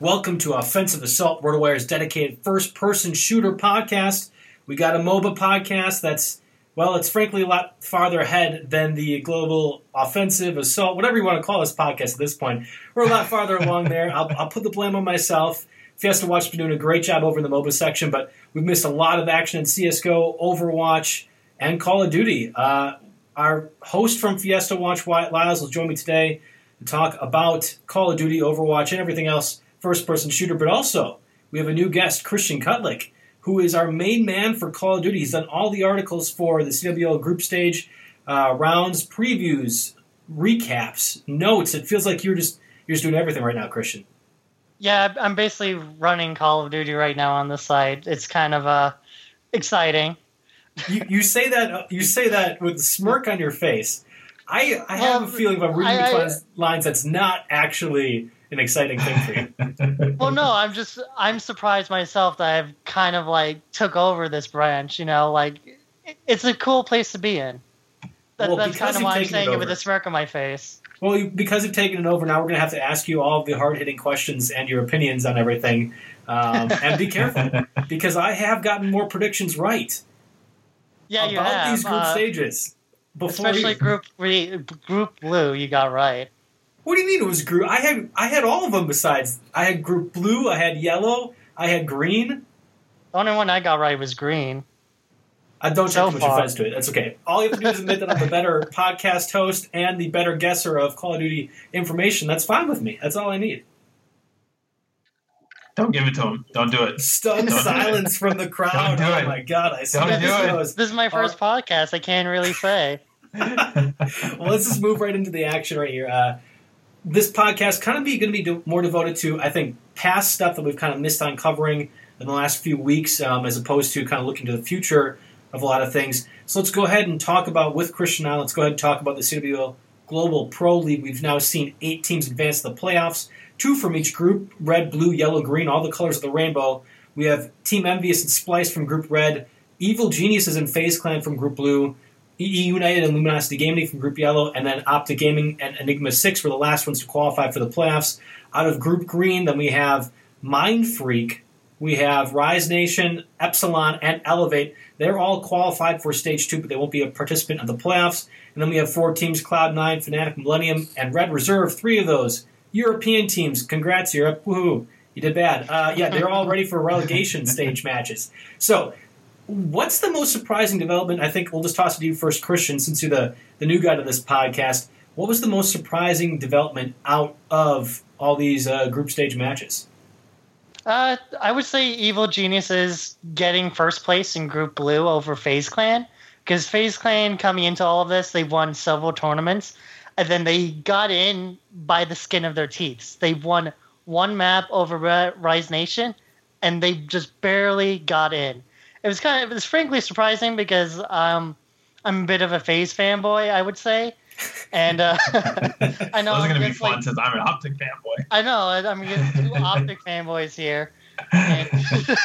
Welcome to Offensive Assault, RotoWire's dedicated first person shooter podcast. We got a MOBA podcast that's, well, it's frankly a lot farther ahead than the global offensive assault, whatever you want to call this podcast at this point. We're a lot farther along there. I'll, I'll put the blame on myself. Fiesta Watch has been doing a great job over in the MOBA section, but we've missed a lot of action in CSGO, Overwatch, and Call of Duty. Uh, our host from Fiesta Watch, Wyatt Lyles, will join me today to talk about Call of Duty, Overwatch, and everything else first person shooter, but also we have a new guest, Christian Kutlik, who is our main man for Call of Duty. He's done all the articles for the CWL group stage uh, rounds, previews, recaps, notes. It feels like you're just you're just doing everything right now, Christian. Yeah, I'm basically running Call of Duty right now on the site. It's kind of uh, exciting. you, you say that you say that with a smirk on your face. I, I have a feeling about reading I- I- between lines that's not actually an exciting thing for you. well, no, I'm just I'm surprised myself that I've kind of like took over this branch. You know, like it's a cool place to be in. That, Well, that's kind of why I'm taken it saying it with a smirk on my face. Well, because you've taken it over, now we're going to have to ask you all of the hard hitting questions and your opinions on everything. Um, and be careful, because I have gotten more predictions right Yeah, you about have. these group uh, stages. Before especially you- group re, group blue. You got right. What do you mean it was group? I had I had all of them. Besides, I had group blue, I had yellow, I had green. The only one I got right was green. I don't take So too much offense to it. That's okay. All you have to do is admit that I'm the better podcast host and the better guesser of Call of Duty information. That's fine with me. That's all I need. Don't give it to him. Don't do it. Stunned Don't silence from the crowd. Don't do oh it. my god! I Don't do this it. goes. This is my first podcast. I can't really say. well, let's just move right into the action right here. Uh, this podcast kind of be going to be more devoted to, I think, past stuff that we've kind of missed on covering in the last few weeks, um, as opposed to kind of looking to the future of a lot of things. So let's go ahead and talk about with Christian now. Let's go ahead and talk about the CWL Global Pro League. We've now seen eight teams advance to the playoffs, two from each group: red, blue, yellow, green, all the colors of the rainbow. We have Team Envious and Splyce from Group Red, Evil Geniuses and FaZe Clan from Group Blue, EE United and Luminosity Gaming from Group Yellow, and then Optic Gaming and Enigma 6 were the last ones to qualify for the playoffs. Out of Group Green, then we have Mind Freak, we have Rise Nation, Epsilon, and Elevate. They're all qualified for Stage 2, but they won't be a participant of the playoffs. And then we have four teams Cloud9, Fnatic, Millennium, and Red Reserve, three of those. European teams, congrats, Europe. Woohoo. You did bad. Uh, yeah, they're all ready for relegation stage matches. So, what's the most surprising development? I think we'll just toss it to you first, Christian, since you're the, the new guy to this podcast. what was the most surprising development out of all these uh, group stage matches? Uh, I would say Evil Geniuses getting first place in Group Blue over FaZe Clan because FaZe Clan coming into all of this, they won several tournaments, and then they got in by the skin of their teeth. They won one map over Rise Nation, and they just barely got in. It was kind of it was frankly surprising because um, I'm a bit of a FaZe fanboy, I would say. And uh, I know It wasn't gonna be it's fun like- since I'm an optic fanboy. I know. I mean, two optic fanboys here.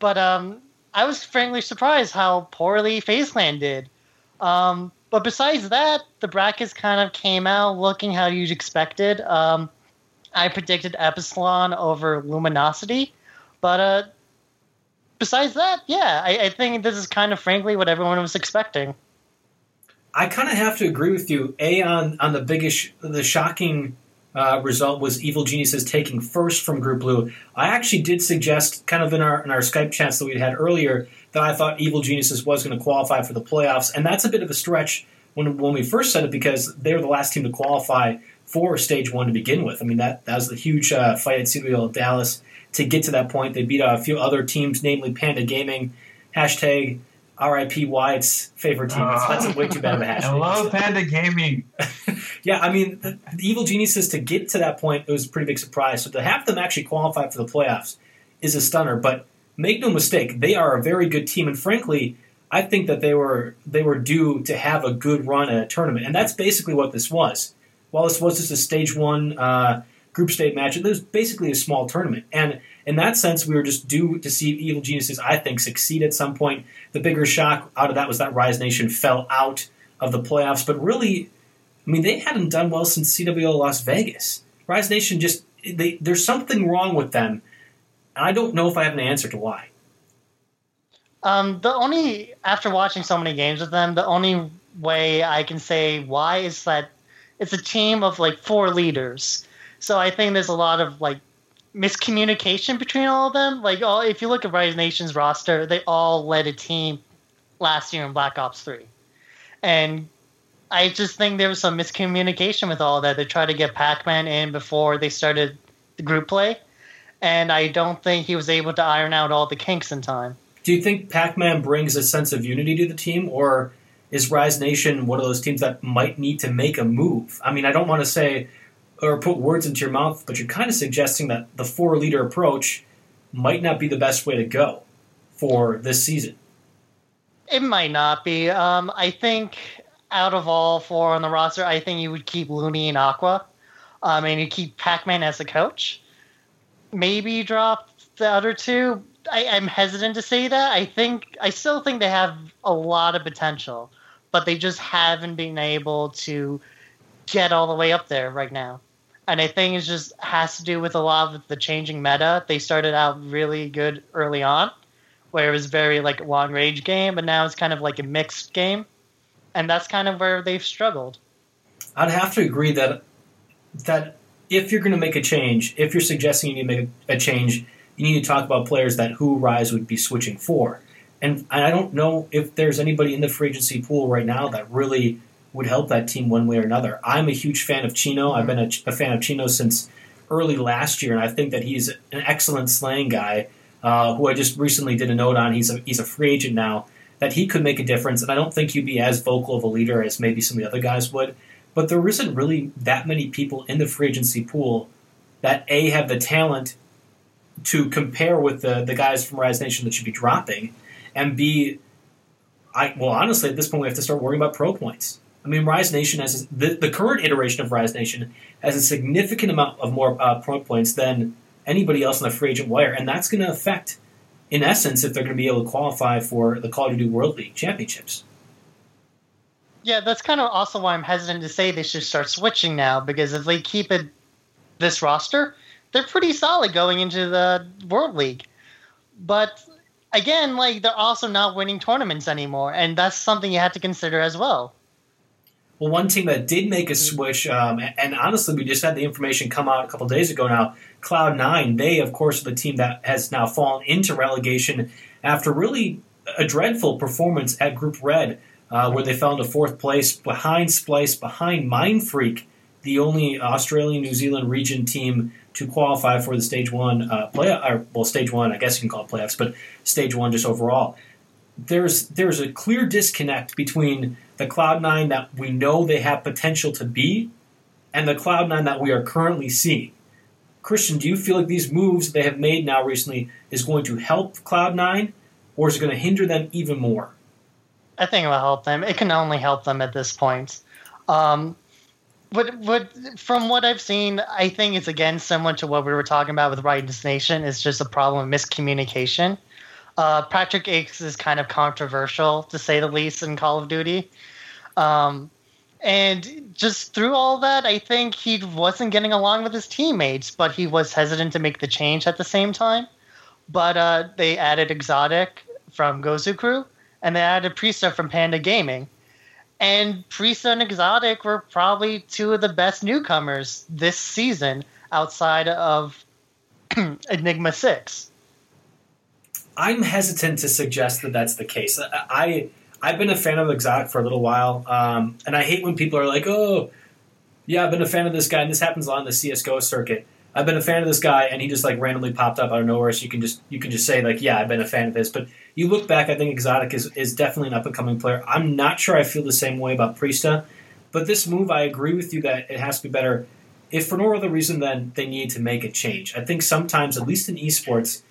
But um, I was frankly surprised how poorly FaZe Clan did. Um, but besides that, the brackets kind of came out looking how you'd expected. Um, I predicted Epsilon over Luminosity, but uh, besides that, yeah, I, I think this is kind of frankly what everyone was expecting. I kind of have to agree with you. A on on the biggest, the shocking uh, result was Evil Geniuses taking first from Group Blue. I actually did suggest, kind of in our in our Skype chats that we had earlier, that I thought Evil Geniuses was going to qualify for the playoffs, and that's a bit of a stretch when when we first said it because they were the last team to qualify for Stage One to begin with. I mean that that was the huge uh, fight at CWL Dallas to get to that point. They beat a few other teams, namely Panda Gaming. Hashtag RIP Wyatt's favorite team. That's, that's way too bad of a hashtag. Hello, Panda Gaming. Yeah, I mean, the, the Evil Geniuses to get to that point, it was a pretty big surprise. So to have them actually qualify for the playoffs is a stunner. But make no mistake, they are a very good team, and frankly, I think that they were they were due to have a good run at a tournament, and that's basically what this was. While this was just a stage one uh, group stage match, it was basically a small tournament, and in that sense, we were just due to see Evil Geniuses, I think, succeed at some point. The bigger shock out of that was that Rise Nation fell out of the playoffs, but really, I mean, they hadn't done well since CWL Las Vegas. Rise Nation just they, there's something wrong with them, and I don't know if I have an answer to why. Um, the only after watching so many games with them, the only way I can say why is that it's a team of like four leaders. So I think there's a lot of like miscommunication between all of them. Like, all if you look at Rise Nation's roster, they all led a team last year in Black Ops Three, and I just think there was some miscommunication with all that. They tried to get Pac-Man in before they started the group play, and I don't think he was able to iron out all the kinks in time. Do you think Pac-Man brings a sense of unity to the team, or is Rise Nation one of those teams that might need to make a move? I mean, I don't want to say or put words into your mouth, but you're kind of suggesting that the four leader approach might not be the best way to go for this season. It might not be. Um, I think out of all four on the roster, I think you would keep Looney and Aqua. Um, and you keep Pac-Man as a coach. Maybe drop the other two. I, I'm hesitant to say that. I think I still think they have a lot of potential, but they just haven't been able to get all the way up there right now. And I think it just has to do with a lot of the changing meta. They started out really good early on, where it was very like long range game, but now it's kind of like a mixed game, and that's kind of where they've struggled. I'd have to agree that that if you're going to make a change, if you're suggesting you need to make a change, you need to talk about players that who Rise would be switching for. And I don't know if there's anybody in the free agency pool right now that really would help that team one way or another. I'm a huge fan of Chino. I've been a, a fan of Chino since early last year, and I think that he's an excellent slaying guy. Uh, who I just recently did a note on. He's a he's a free agent now. That he could make a difference, and I don't think he'd be as vocal of a leader as maybe some of the other guys would. But there isn't really that many people in the free agency pool that a have the talent to compare with the the guys from Rise Nation that should be dropping, and b I well honestly at this point we have to start worrying about pro points. I mean, Rise Nation has the, the current iteration of Rise Nation has a significant amount of more uh, pro points than anybody else in the free agent wire, and that's going to affect, in essence, if they're going to be able to qualify for the Call of Duty World League championships. Yeah, that's kind of also why I'm hesitant to say they should start switching now because if they keep it this roster, they're pretty solid going into the World League. But again, like they're also not winning tournaments anymore, and that's something you have to consider as well. Well, one team that did make a switch, um, and, honestly, we just had the information come out a couple days ago now. Cloud Nine, they of course are the team that has now fallen into relegation after really a dreadful performance at Group Red. uh, where they fell into fourth place behind Splyce, behind Mind Freak, the only Australian New Zealand region team to qualify for the stage one uh, play, or, well, stage one, I guess you can call it playoffs, but stage one just overall. There's there's a clear disconnect between the Cloud Nine that we know they have potential to be, and the Cloud Nine that we are currently seeing. Christian, do you feel like these moves they have made now recently is going to help Cloud Nine, or is it going to hinder them even more? I think it will help them. It can only help them at this point. Um, but but from what I've seen, I think it's again similar to what we were talking about with Rise Nation. It's just a problem of miscommunication. Uh, Patrick Aches is kind of controversial to say the least in Call of Duty. Um, and just through all that, I think he wasn't getting along with his teammates, but he was hesitant to make the change at the same time. But uh, they added Exotic from GosuCrew, and they added Priesta from Panda Gaming. And Priesta and Exotic were probably two of the best newcomers this season outside of Enigma 6. I'm hesitant to suggest that that's the case. I I've been a fan of Exotic for a little while, um, and I hate when people are like, "Oh, yeah, I've been a fan of this guy," and this happens a lot on the CS:GO circuit. I've been a fan of this guy, and he just like randomly popped up out of nowhere. So you can just you can just say like, "Yeah, I've been a fan of this." But you look back, I think Exotic is is definitely an up and coming player. I'm not sure I feel the same way about Priesta, but this move, I agree with you that it has to be better. If for no other reason than they need to make a change. I think sometimes, at least in esports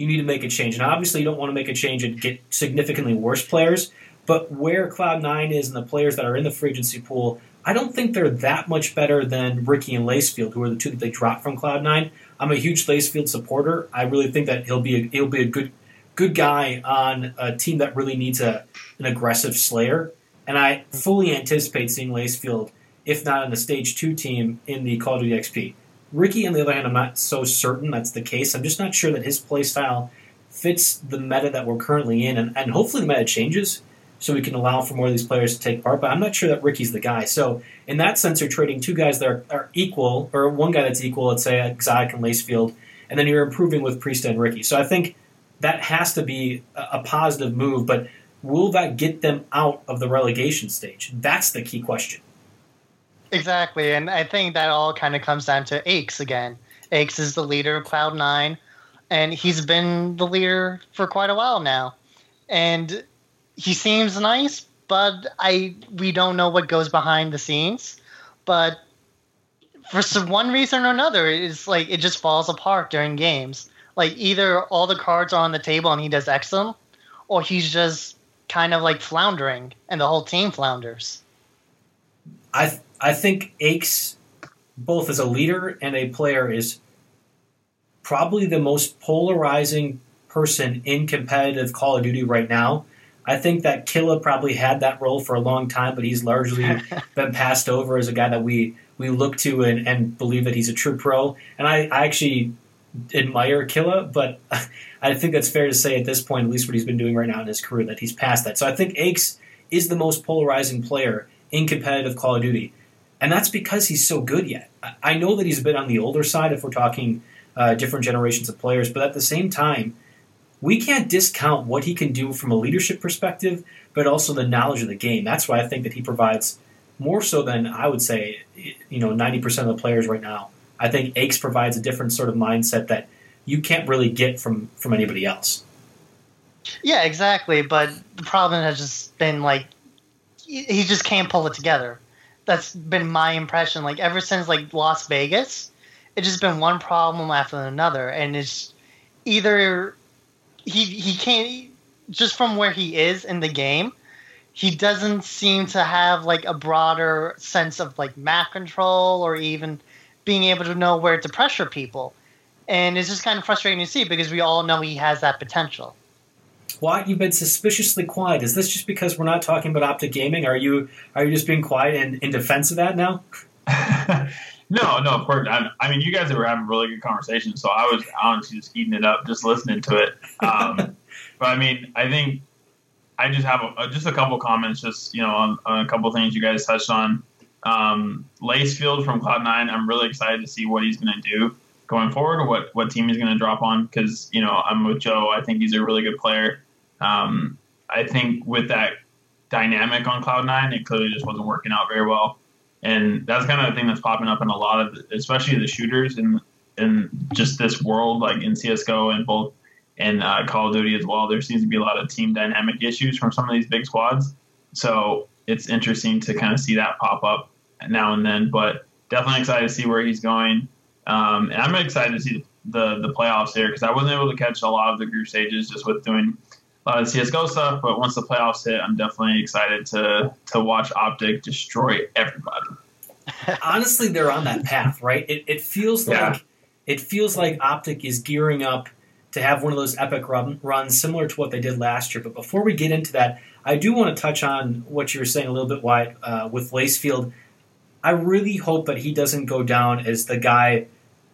you need to make a change. And obviously, you don't want to make a change and get significantly worse players. But where Cloud9 is and the players that are in the free agency pool, I don't think they're that much better than Ricky and Lacefield, who are the two that they dropped from Cloud9. I'm a huge Lacefield supporter. I really think that he'll be a, he'll be a good good guy on a team that really needs a an aggressive Slayer. And I fully anticipate seeing Lacefield, if not in the stage two team, in the Call of Duty XP. Ricky, on the other hand, I'm not so certain that's the case. I'm just not sure that his play style fits the meta that we're currently in, and, and hopefully the meta changes so we can allow for more of these players to take part. But I'm not sure that Ricky's the guy. So in that sense, you're trading two guys that are, are equal, or one guy that's equal, let's say Exotic and Lacefield, and then you're improving with Priesta and Ricky. So I think that has to be a, a positive move, but will that get them out of the relegation stage? That's the key question. Exactly, and I think that all kind of comes down to Aches again. Aches is the leader of Cloud Nine, and he's been the leader for quite a while now. And he seems nice, but I we don't know what goes behind the scenes. But for some one reason or another, it's like it just falls apart during games. Like either all the cards are on the table and he does excellent, or he's just kind of like floundering and the whole team flounders. I I think Aches, both as a leader and a player, is probably the most polarizing person in competitive Call of Duty right now. I think that Killa probably had that role for a long time, but he's largely been passed over as a guy that we, we look to and, and believe that he's a true pro. And I, I actually admire Killa, but I think that's fair to say at this point, at least what he's been doing right now in his career, that he's past that. So I think Aches is the most polarizing player in competitive Call of Duty and that's because he's so good yet. I know that he's a bit on the older side if we're talking uh, different generations of players, but at the same time, we can't discount what he can do from a leadership perspective, but also the knowledge of the game. That's why I think that he provides more so than I would say, you know, ninety percent of the players right now. I think Aches provides a different sort of mindset that you can't really get from from anybody else. Yeah, exactly. But the problem has just been like he just can't pull it together that's been my impression. Like ever since like Las Vegas, it's just been one problem after another, and it's either he he can't just from where he is in the game, he doesn't seem to have like a broader sense of like map control or even being able to know where to pressure people. And it's just kind of frustrating to see because we all know he has that potential. Wyatt you've been suspiciously quiet? Is this just because we're not talking about optic gaming? Are you are you just being quiet in, in defense of that now? no, no, of course. I, I, mean, you guys were having a really good conversation, so I was honestly just eating it up, just listening to it. Um, but I mean, I think I just have a, just a couple comments, just you know, on, on a couple things you guys touched on. Um, Lacefield from Cloud Nine, I'm really excited to see what he's going to do going forward, what what team he's going to drop on. Because you know, I'm with Joe. I think he's a really good player. Um, I think with that dynamic on Cloud Nine. It clearly just wasn't working out very well, and that's kind of the thing that's popping up in a lot of, especially the shooters in in just this world, like in CS:GO and both in uh, Call of Duty as well. There seems to be a lot of team dynamic issues from some of these big squads. So it's interesting to kind of see that pop up now and then. But definitely excited to see where he's going. Um, and I'm excited to see the the playoffs here because I wasn't able to catch a lot of the group stages just with doing a lot of CS:GO stuff. But once the playoffs hit, I'm definitely excited to to watch Optic destroy everybody. Honestly, they're on that path, right? It, it feels like it feels like Optic is gearing up to have one of those epic run, runs similar to what they did last year. But before we get into that, I do want to touch on what you were saying a little bit, Wyatt, uh, with Lacefield. I really hope that he doesn't go down as the guy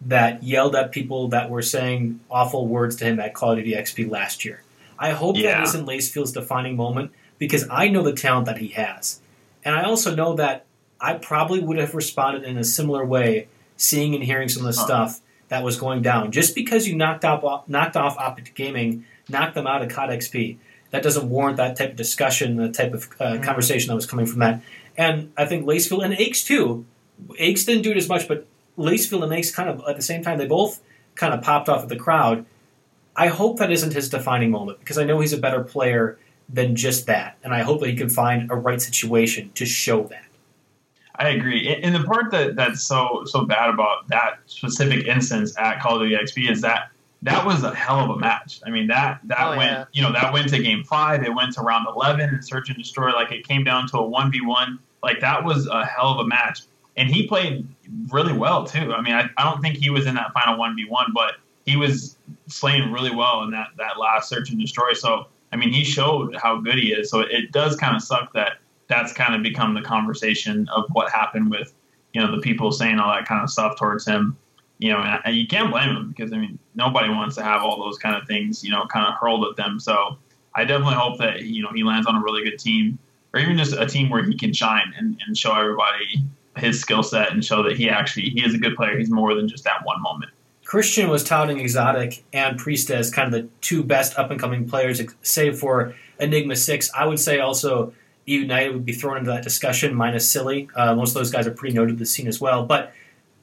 that yelled at people that were saying awful words to him at Call of Duty XP last year. I hope Yeah. that isn't Lacefield's defining moment because I know the talent that he has. And I also know that I probably would have responded in a similar way, seeing and hearing some of the Huh. stuff that was going down. Just because you knocked off knocked off Optic Gaming, knocked them out of COD XP, that doesn't warrant that type of discussion, the type of uh, conversation that was coming from that. And I think Lacefield and Aches too. Aches didn't do it as much, but Lacefield and Aches kind of at the same time they both kind of popped off at the crowd. I hope that isn't his defining moment because I know he's a better player than just that, and I hope that he can find a right situation to show that. I agree. And- the part that that's so so bad about that specific instance at Call of Duty XP is that that was a hell of a match. I mean that that Oh, went yeah. you know that went to game five. It went to round eleven and search and destroy. Like it came down to a one v one. Like that was a hell of a match. And he played really well too. I mean I, I don't think he was in that final one v one, but he was slaying really well in that that last search and destroy. So I mean he showed how good he is. So it does kind of suck that that's kind of become the conversation of what happened with you know the people saying all that kind of stuff towards him you know and, and you can't blame him because i mean nobody wants to have all those kind of things you know kind of hurled at them so i definitely hope that you know he lands on a really good team or even just a team where he can shine and, and show everybody his skill set and show that he actually he is a good player he's more than just that one moment Christian was touting Exotic and Priest as kind of the two best up and coming players, save for Enigma Six. I would say also United would be thrown into that discussion, minus Silly. Uh, most of those guys are pretty noted the scene as well. But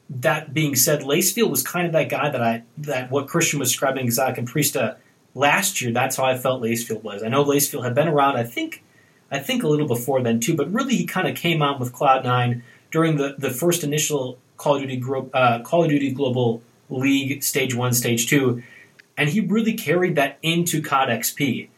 that being said, Lacefield was kind of that guy that I that what Christian was describing Exotic and Priesta last year. That's how I felt Lacefield was. I know Lacefield had been around. I think I think a little before then too, but really he kind of came on with Cloud Nine during the the first initial Call of Duty uh, Call of Duty Global League Stage One, Stage Two, and he really carried that into COD XP.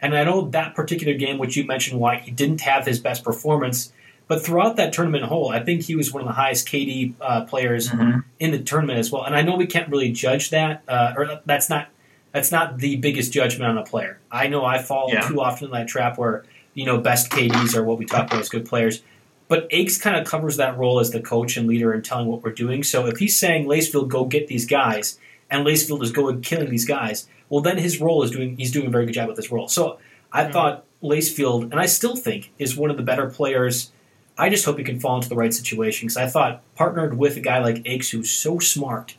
And I know that particular game, which you mentioned, why he didn't have his best performance, but throughout that tournament whole, I think he was one of the highest KD uh, players Mhm. in the tournament as well. And I know we can't really judge that, uh, or that's not that's not the biggest judgment on a player. I know I fall Yeah. too often in that trap where you know best KDs are what we talk about as good players. But Aches kind of covers that role as the coach and leader and telling what we're doing. So if he's saying Lacefield go get these guys, and Lacefield is going killing these guys, well then his role is doing he's doing a very good job with his role. So I thought Lacefield, and I still think is one of the better players. I just hope he can fall into the right situation because I thought partnered with a guy like Aches who's so smart,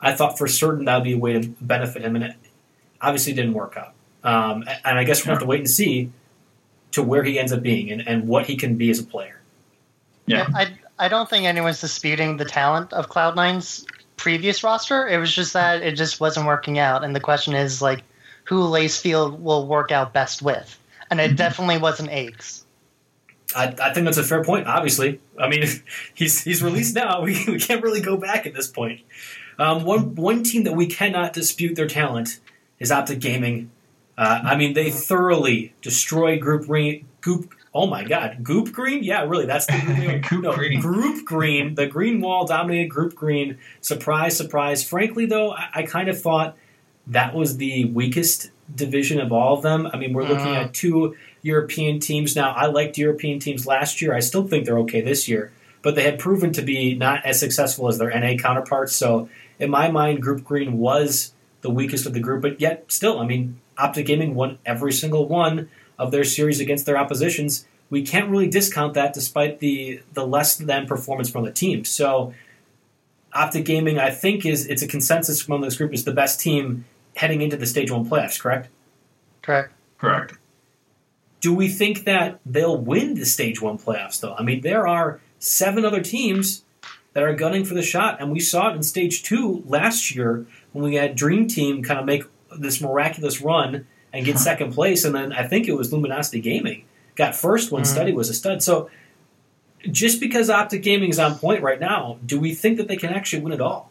I thought for certain that would be a way to benefit him, and it obviously didn't work out. Um, and I guess we'll have to wait and see to where he ends up being and, and what he can be as a player. yeah I I don't think anyone's disputing the talent of Cloud9's previous roster. It was just that it just wasn't working out, and the question is like, who Lacefield will work out best with, and it definitely wasn't Aches. I, I think that's a fair point. Obviously, I mean, he's he's released now. We, we can't really go back at this point. Um, one one team that we cannot dispute their talent is Optic Gaming. Uh, I mean, they thoroughly destroyed Group Green. Goop. Oh my God, Goop Green. Yeah, really, that's the name. Goop no, Green. Group Green. The Green Wall dominated Group Green. Surprise, surprise. Frankly, though, I, I kind of thought that was the weakest division of all of them. I mean, we're looking Mhm. at two European teams now. I liked European teams last year. I still think they're okay this year, but they had proven to be not as successful as their NA counterparts. So, in my mind, Group Green was the weakest of the group, but yet still, I mean, Optic Gaming won every single one of their series against their oppositions. We can't really discount that, despite the the less than performance from the team. So, Optic Gaming, I think, is it's a consensus among this group is the best team heading into the Stage One playoffs. Correct? Correct. correct Do we think that they'll win the stage one playoffs, though? I mean, there are seven other teams that are gunning for the shot, and we saw it in stage two last year when we had Dream Team kind of make this miraculous run and get second place, and then I think it was Luminosity Gaming got first when mm. Study was a stud. So just because Optic Gaming is on point right now, do we think that they can actually win it all?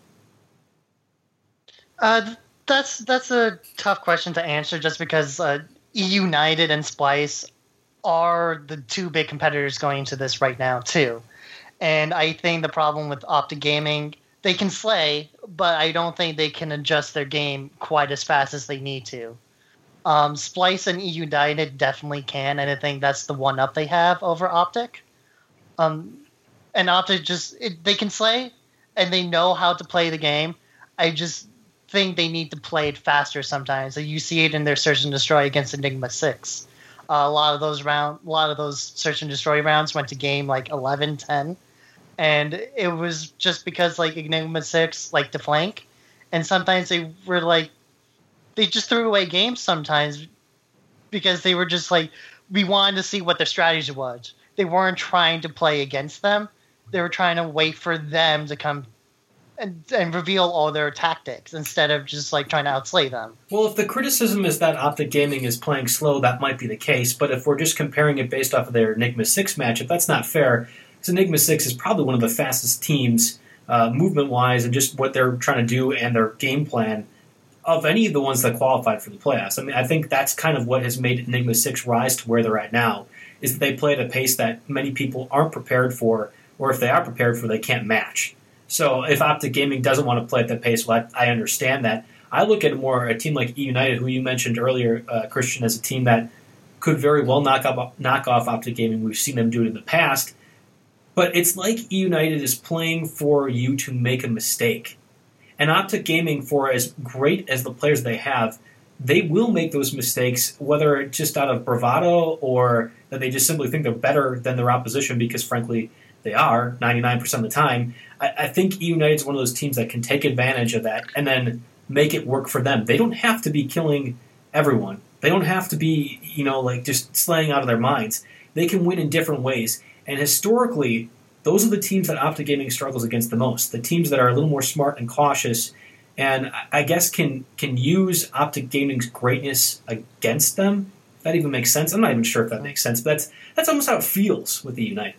Uh, that's that's a tough question to answer, just because uh, United and Splyce are the two big competitors going into this right now too. And I think the problem with Optic Gaming, they can slay, but I don't think they can adjust their game quite as fast as they need to. Um, Splyce and EU United definitely can, and I think that's the one up they have over Optic. Um, and Optic just it, they can slay, and they know how to play the game. I just think they need to play it faster sometimes. So you see it in their search and destroy against Enigma Six. Uh, a lot of those round, a lot of those search and destroy rounds went to game like 11, 10. and it was just because like Enigma Six like to flank, and sometimes they were like they just threw away games sometimes because they were just like we wanted to see what their strategy was. They weren't trying to play against them. They were trying to wait for them to come and, and reveal all their tactics instead of just like trying to outslay them. Well, if the criticism is that Optic Gaming is playing slow, that might be the case. But if we're just comparing it based off of their Enigma Six matchup, that's not fair. Because Enigma Six is probably one of the fastest teams, uh, movement wise, and just what they're trying to do and their game plan of any of the ones that qualified for the playoffs. I mean, I think that's kind of what has made Enigma Six rise to where they're at now. Is that they play at a pace that many people aren't prepared for, or if they are prepared for, they can't match. So if Optic Gaming doesn't want to play at that pace, well, I, I understand that. I look at more a team like United, who you mentioned earlier, uh, Christian, as a team that could very well knock off, knock off Optic Gaming. We've seen them do it in the past. But it's like United is playing for you to make a mistake. And Optic Gaming, for as great as the players they have, they will make those mistakes, whether it's just out of bravado or that they just simply think they're better than their opposition because, frankly, they are 99% of the time. I, I think EU is one of those teams that can take advantage of that and then make it work for them. They don't have to be killing everyone. They don't have to be, you know, like just slaying out of their minds. They can win in different ways. And historically, those are the teams that Optic Gaming struggles against the most. The teams that are a little more smart and cautious, and I guess can can use Optic Gaming's greatness against them. If that even makes sense. I'm not even sure if that makes sense, but that's that's almost how it feels with the United.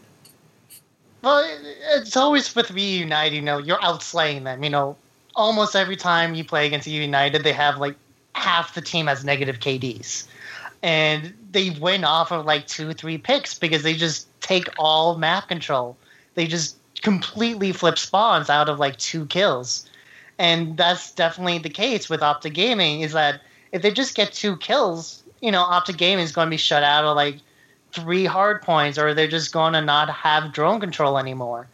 Well, it's always with United. You know, you're outslaying them. You know, almost every time you play against United, they have like half the team has negative KDs, and they win off of like two, three picks because they just take all map control they just completely flip spawns out of like two kills. And that's definitely the case with Optic Gaming is that if they just get two kills, you know, Optic Gaming is going to be shut out of like three hard points or they're just going to not have drone control anymore.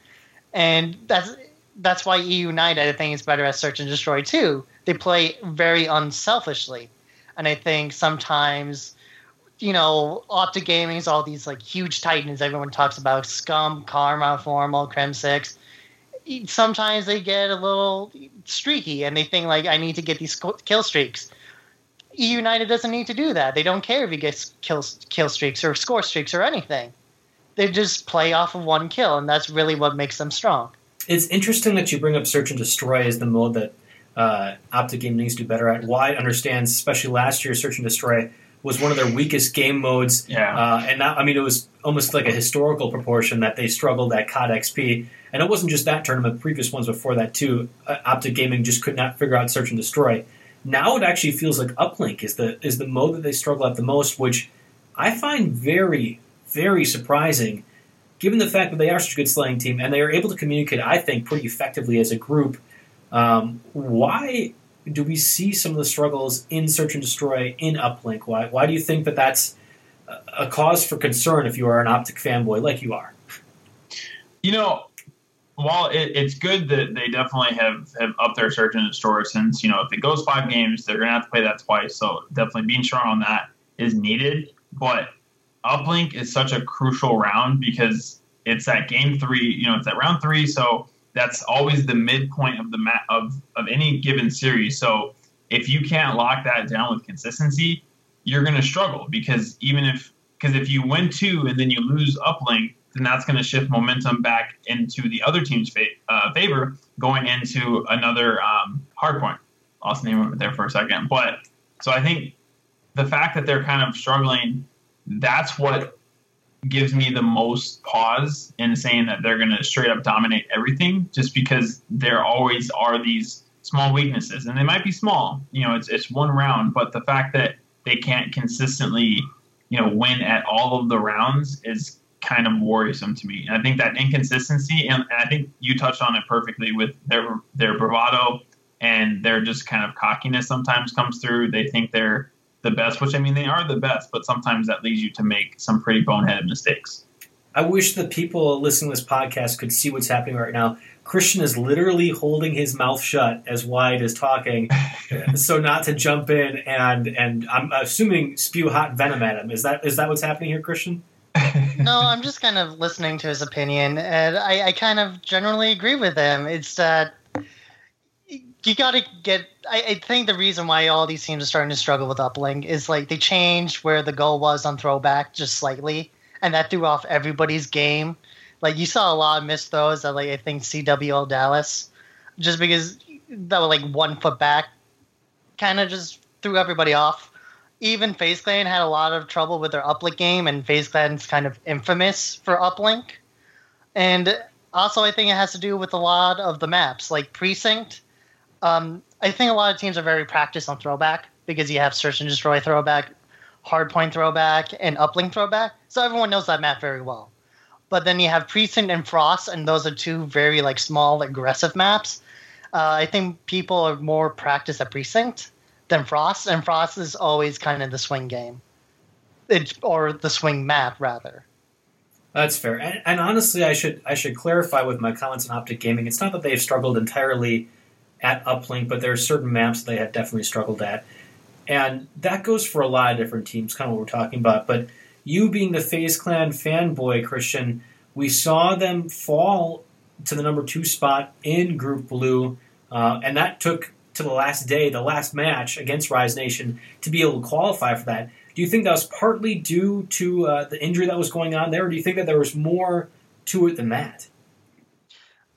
And that's that's why EU United I think is better at search and destroy too. They play very unselfishly. And I think sometimes you know, Optic Gaming's all these like huge titans everyone talks about Scump, Karma, Formal, Crimsix. Sometimes they get a little streaky and they think like I need to get these kill streaks. E United doesn't need to do that. They don't care if he gets kill kill streaks or score streaks or anything. They just play off of one kill, and that's really what makes them strong. It's interesting that you bring up Search and Destroy as the mode that uh, Optic Game needs to do better at. Wyatt understands, especially last year, Search and Destroy was one of their weakest game modes. Yeah. Uh, and that, I mean, it was almost like a historical proportion that they struggled at COD XP. And it wasn't just that tournament; previous ones before that too. Uh, Optic Gaming just could not figure out search and destroy. Now it actually feels like Uplink is the is the mode that they struggle at the most, which I find very very surprising, given the fact that they are such a good slaying team and they are able to communicate. I think pretty effectively as a group. Um, why do we see some of the struggles in Search and Destroy in Uplink? Why, why do you think that that's a cause for concern if you are an Optic fanboy like you are? You know, while it, it's good that they definitely have, have upped their Search and Destroy since, you know, if it goes five games, they're to have to play that twice. So definitely being strong on that is needed. But Uplink is such a crucial round because it's that game three, you know, it's that round three. So that's always the midpoint of the mat of of any given series. So if you can't lock that down with consistency, you're to struggle because even if because if you win two and then you lose uplink, then that's going to shift momentum back into the other team's fa- uh, favor going into another um, hard point. Lost the name of it there for a second, but so I think the fact that they're kind of struggling, that's what gives me the most pause in saying that they're going to straight up dominate everything, just because there always are these small weaknesses, and they might be small. You know, it's it's one round, but the fact that they can't consistently, you know, win at all of the rounds is kind of worrisome to me. And I think that inconsistency, and, and I think you touched on it perfectly with their their bravado and their just kind of cockiness sometimes comes through. They think they're the best, which I mean they are the best, but sometimes that leads you to make some pretty boneheaded mistakes. I wish the people listening to this podcast could see what's happening right now. Christian is literally holding his mouth shut as Wyatt is talking, so not to jump in and and I'm assuming spew hot venom at him. Is that is that what's happening here, Christian? No, I'm just kind of listening to his opinion, and I, I kind of generally agree with him. It's that you got to get. I, I, think the reason why all these teams are starting to struggle with uplink is like they changed where the goal was on throwback just slightly, and that threw off everybody's game. Like you saw a lot of missed throws at like I think CWL Dallas, just because that was like one foot back, kind of just threw everybody off. Even FaZe Clan had a lot of trouble with their uplink game, and FaZe Clan's kind of infamous for uplink. And also, I think it has to do with a lot of the maps, like Precinct um, I think a lot of teams are very practiced on throwback because you have search and destroy throwback, hardpoint throwback, and uplink throwback. So everyone knows that map very well. But then you have precinct and frost, and those are two very like small aggressive maps. Uh, I think people are more practiced at precinct than frost, and frost is always kind of the swing game, it, or the swing map rather. That's fair. And, and, honestly, I should I should clarify with my comments on Optic Gaming. It's not that they've struggled entirely at uplink, but there are certain maps they have definitely struggled at. And that goes for a lot of different teams, kind of what we're talking about. But you being the FaZe Clan fanboy, Christian, we saw them fall to the number two spot in Group Blue, uh, and that took to the last day, the last match against Rise Nation, to be able to qualify for that. Do you think that was partly due to uh, the injury that was going on there, or do you think that there was more to it than that?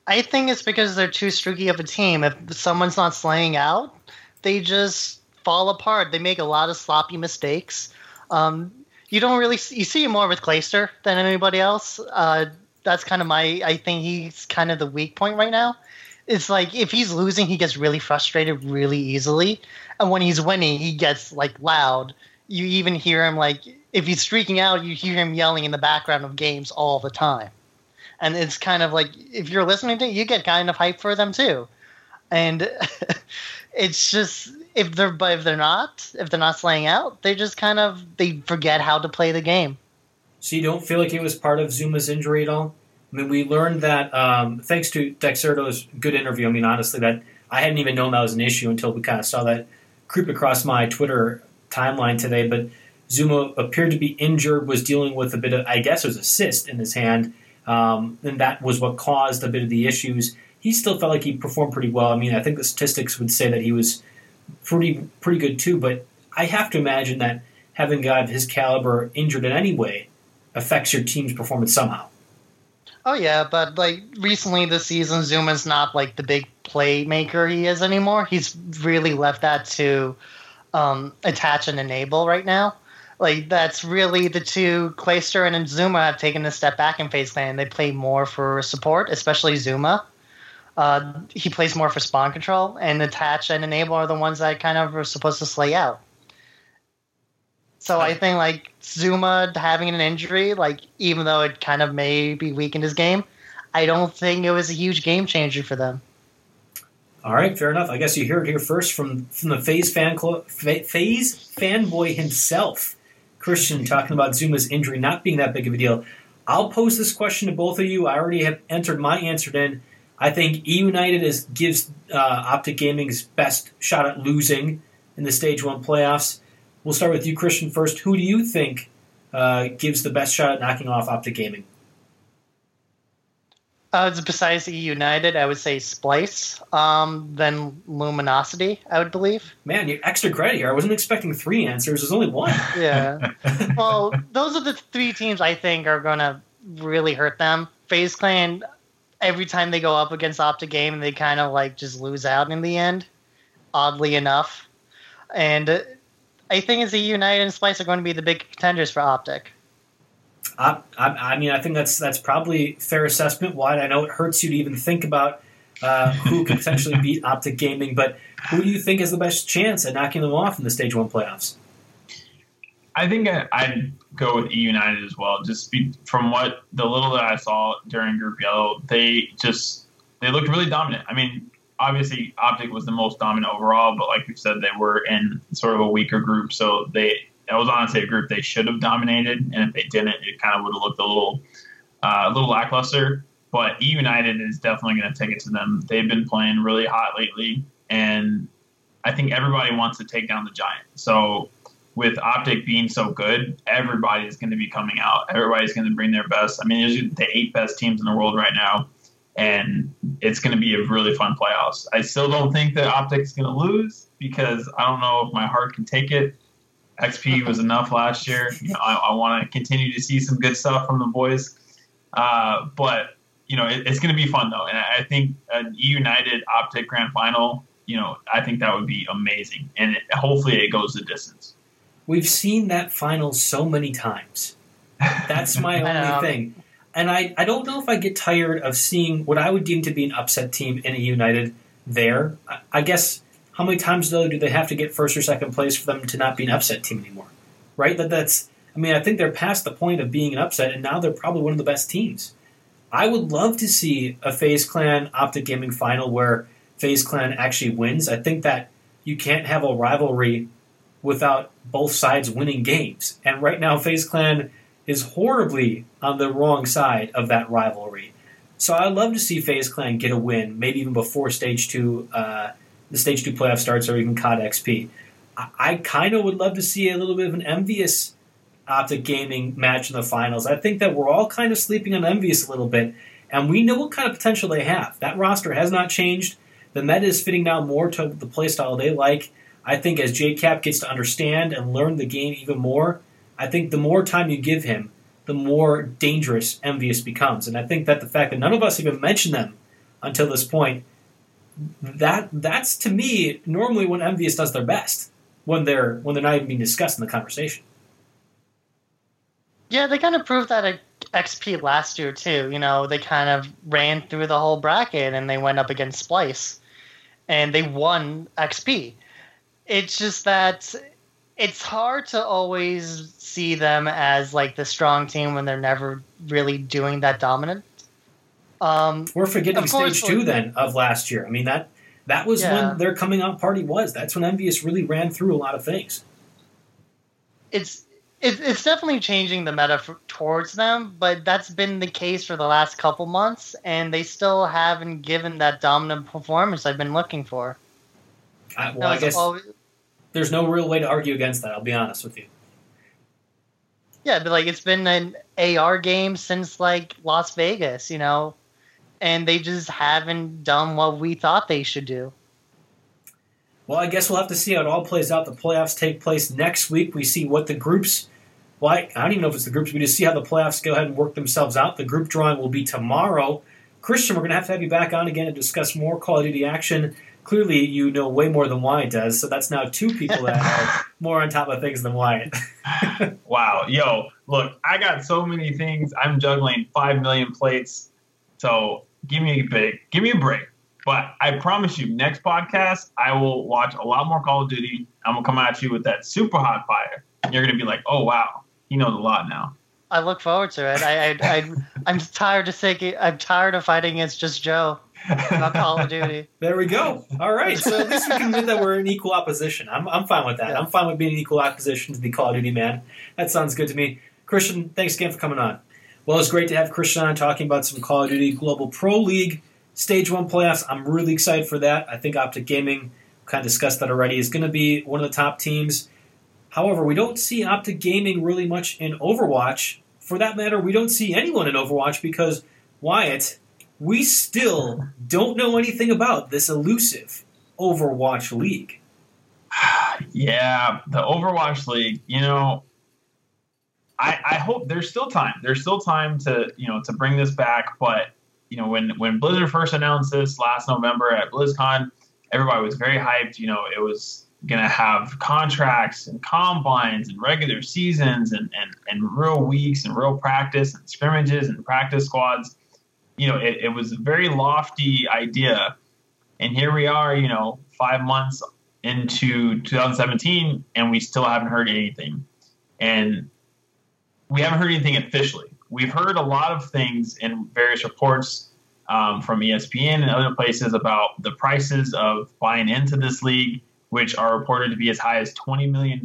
I think it's because they're too streaky of a team. If someone's not slaying out, they just fall apart. They make a lot of sloppy mistakes. Um, you don't really you see it more with Clayster than anybody else. Uh, that's kind of my. I think he's kind of the weak point right now. It's like if he's losing, he gets really frustrated really easily, and when he's winning, he gets like loud. You even hear him like if he's streaking out, you hear him yelling in the background of games all the time and it's kind of like if you're listening to it, you get kind of hyped for them too, and it's just if they're but if they're not if they're not slaying out, they just kind of they forget how to play the game. So you don't feel like it was part of Zuma's injury at all? I mean, we learned that um, thanks to Dexerto's good interview. I mean, honestly, that I hadn't even known that was an issue until we kind of saw that creep across my Twitter timeline today. But Zuma appeared to be injured, was dealing with a bit of, I guess, it was a cyst in his hand, um, and that was what caused a bit of the issues. He still felt like he performed pretty well. I mean, I think the statistics would say that he was pretty pretty good too. But I have to imagine that having a guy of his caliber injured in any way affects your team's performance somehow. Oh yeah, but like recently this season, Zuma's not like the big playmaker he is anymore. He's really left that to um, attach and enable right now like that's really the two Clayster and Zuma have taken a step back in FaZe Clan. They play more for support, especially Zuma. Uh, he plays more for spawn control, and attach and enable are the ones that kind of are supposed to slay out. So I think like Zuma having an injury, like even though it kind of maybe weakened his game, I don't think it was a huge game changer for them. All right, fair enough. I guess you hear it here first from from the FaZe fan FaZe fanboy himself. Christian talking about Zuma's injury not being that big of a deal. I'll pose this question to both of you. I already have entered my answer in. I think E United is gives uh, Optic Gaming's best shot at losing in the Stage One playoffs. We'll start with you, Christian, first. Who do you think uh, gives the best shot at knocking off Optic Gaming? Uh, besides E United, I would say Splyce, um, then Luminosity, I would believe. Man, you extra credit here. I wasn't expecting three answers. There's only one. Yeah. well, those are the three teams I think are going to really hurt them. FaZe Clan, every time they go up against Optic Game, they kind of like just lose out in the end, oddly enough. And uh, I think it's E United and Splyce are going to be the big contenders for Optic. I, I, I mean, I think that's that's probably fair assessment. Why I know it hurts you to even think about uh, who could potentially beat Optic Gaming, but who do you think has the best chance at knocking them off in the Stage One playoffs? I think I, I'd go with E United as well. Just be, from what the little that I saw during Group Yellow, they just they looked really dominant. I mean, obviously Optic was the most dominant overall, but like we said, they were in sort of a weaker group, so they that was honestly a group they should have dominated, and if they didn't, it kind of would have looked a little uh, a little lackluster. But E United is definitely going to take it to them. They've been playing really hot lately, and I think everybody wants to take down the Giant. So with Optic being so good, everybody's going to be coming out. Everybody's going to bring their best. I mean, there's the eight best teams in the world right now, and it's going to be a really fun playoffs. I still don't think that Optic is going to lose because I don't know if my heart can take it. XP was enough last year. You know, I, I want to continue to see some good stuff from the boys. Uh, but you know, it, it's going to be fun though, and I think an E United Optic Grand Final. You know, I think that would be amazing, and it, hopefully it goes the distance. We've seen that final so many times. That's my only thing. And I, I don't know if I get tired of seeing what I would deem to be an upset team in a United there. I, I guess how many times though do they have to get first or second place for them to not be an upset team anymore? Right? That that's I mean, I think they're past the point of being an upset and now they're probably one of the best teams. I would love to see a FaZe Clan Optic Gaming final where FaZe Clan actually wins. I think that you can't have a rivalry without both sides winning games. And right now FaZe Clan is horribly on the wrong side of that rivalry. So I'd love to see FaZe Clan get a win, maybe even before Stage 2 uh, the stage two playoff starts or even COD XP. I, I kind of would love to see a little bit of an EnVyUs Optic Gaming match in the finals. I think that we're all kind of sleeping on EnVyUs a little bit, and we know what kind of potential they have. That roster has not changed. The meta is fitting now more to the playstyle they like. I think as JKap gets to understand and learn the game even more, I think the more time you give him, the more dangerous EnVyUs becomes. And I think that the fact that none of us even mentioned them until this point that that's to me normally when EnVyUs does their best when they're when they're not even being discussed in the conversation. Yeah, they kind of proved that at XP last year too. You know, they kind of ran through the whole bracket and they went up against Splyce, and they won XP. It's just that it's hard to always see them as like the strong team when they're never really doing that dominant. Um, We're forgetting stage two then of last year. I mean that that was yeah. when their coming out party was. That's when EnVyUs really ran through a lot of things. It's it, it's definitely changing the meta for, towards them, but that's been the case for the last couple months, and they still haven't given that dominant performance I've been looking for. Uh, well, I guess always, there's no real way to argue against that. I'll be honest with you. Yeah, but like it's been an AR game since like Las Vegas, you know and they just haven't done what we thought they should do. Well, I guess we'll have to see how it all plays out. The playoffs take place next week. We see what the groups. Well, I, I don't even know if it's the groups. We just see how the playoffs go ahead and work themselves out. The group drawing will be tomorrow. Christian, we're going to have to have you back on again to discuss more Call of Duty action. Clearly, you know way more than Wyatt does, so that's now two people that are more on top of things than Wyatt. wow, yo, look, I got so many things. I'm juggling five million plates, so give me a break. Give me a break. But I promise you, next podcast, I will watch a lot more Call of Duty. I'm gonna come at you with that super hot fire. And you're gonna be like, oh wow, he knows a lot now. I look forward to it. I, I, I am tired of saying I'm tired of fighting against just Joe. Not Call of Duty. There we go. All right. So at least we can admit that we're in equal opposition. I'm, I'm fine with that. Yeah. I'm fine with being in equal opposition to the Call of Duty man. That sounds good to me. Christian, thanks again for coming on. Well, it's great to have Christian on talking about some Call of Duty Global Pro League Stage 1 playoffs. I'm really excited for that. I think Optic Gaming, kind of discussed that already, is going to be one of the top teams. However, we don't see Optic Gaming really much in Overwatch. For that matter, we don't see anyone in Overwatch because Wyatt, we still don't know anything about this elusive Overwatch League. yeah, the Overwatch League, you know, I, I hope there's still time. There's still time to, you know, to bring this back. But, you know, when, when Blizzard first announced this last November at BlizzCon, everybody was very hyped. You know, it was going to have contracts and combines and regular seasons and, and, and real weeks and real practice and scrimmages and practice squads. You know, it, it was a very lofty idea. And here we are, you know, five months into 2017, and we still haven't heard anything. And we haven't heard anything officially. We've heard a lot of things in various reports um, from ESPN and other places about the prices of buying into this league, which are reported to be as high as $20 million,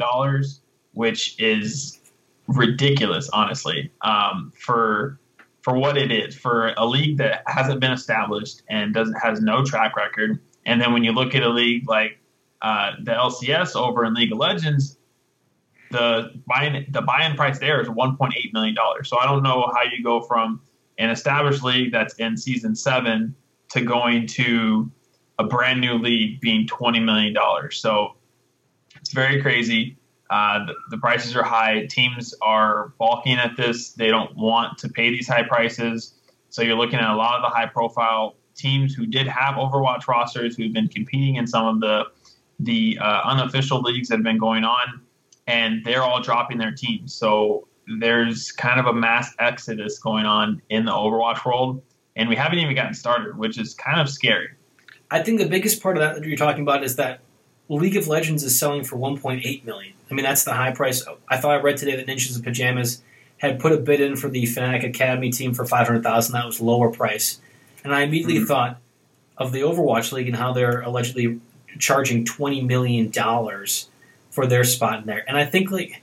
which is ridiculous, honestly, um, for for what it is for a league that hasn't been established and doesn't has no track record. And then when you look at a league like uh, the LCS over in League of Legends, the buy-in the buy-in price there is 1.8 million dollars. So I don't know how you go from an established league that's in season seven to going to a brand new league being 20 million dollars. So it's very crazy. Uh, the, the, prices are high. Teams are balking at this. They don't want to pay these high prices. So you're looking at a lot of the high-profile teams who did have Overwatch rosters who've been competing in some of the the uh, unofficial leagues that have been going on and they're all dropping their teams. So there's kind of a mass exodus going on in the Overwatch world, and we haven't even gotten started, which is kind of scary. I think the biggest part of that that you're talking about is that League of Legends is selling for 1.8 million. I mean, that's the high price. I thought I read today that Ninjas of Pajamas had put a bid in for the Fnatic Academy team for 500,000. That was lower price, and I immediately mm-hmm. thought of the Overwatch League and how they're allegedly charging 20 million dollars for their spot in there. And I think like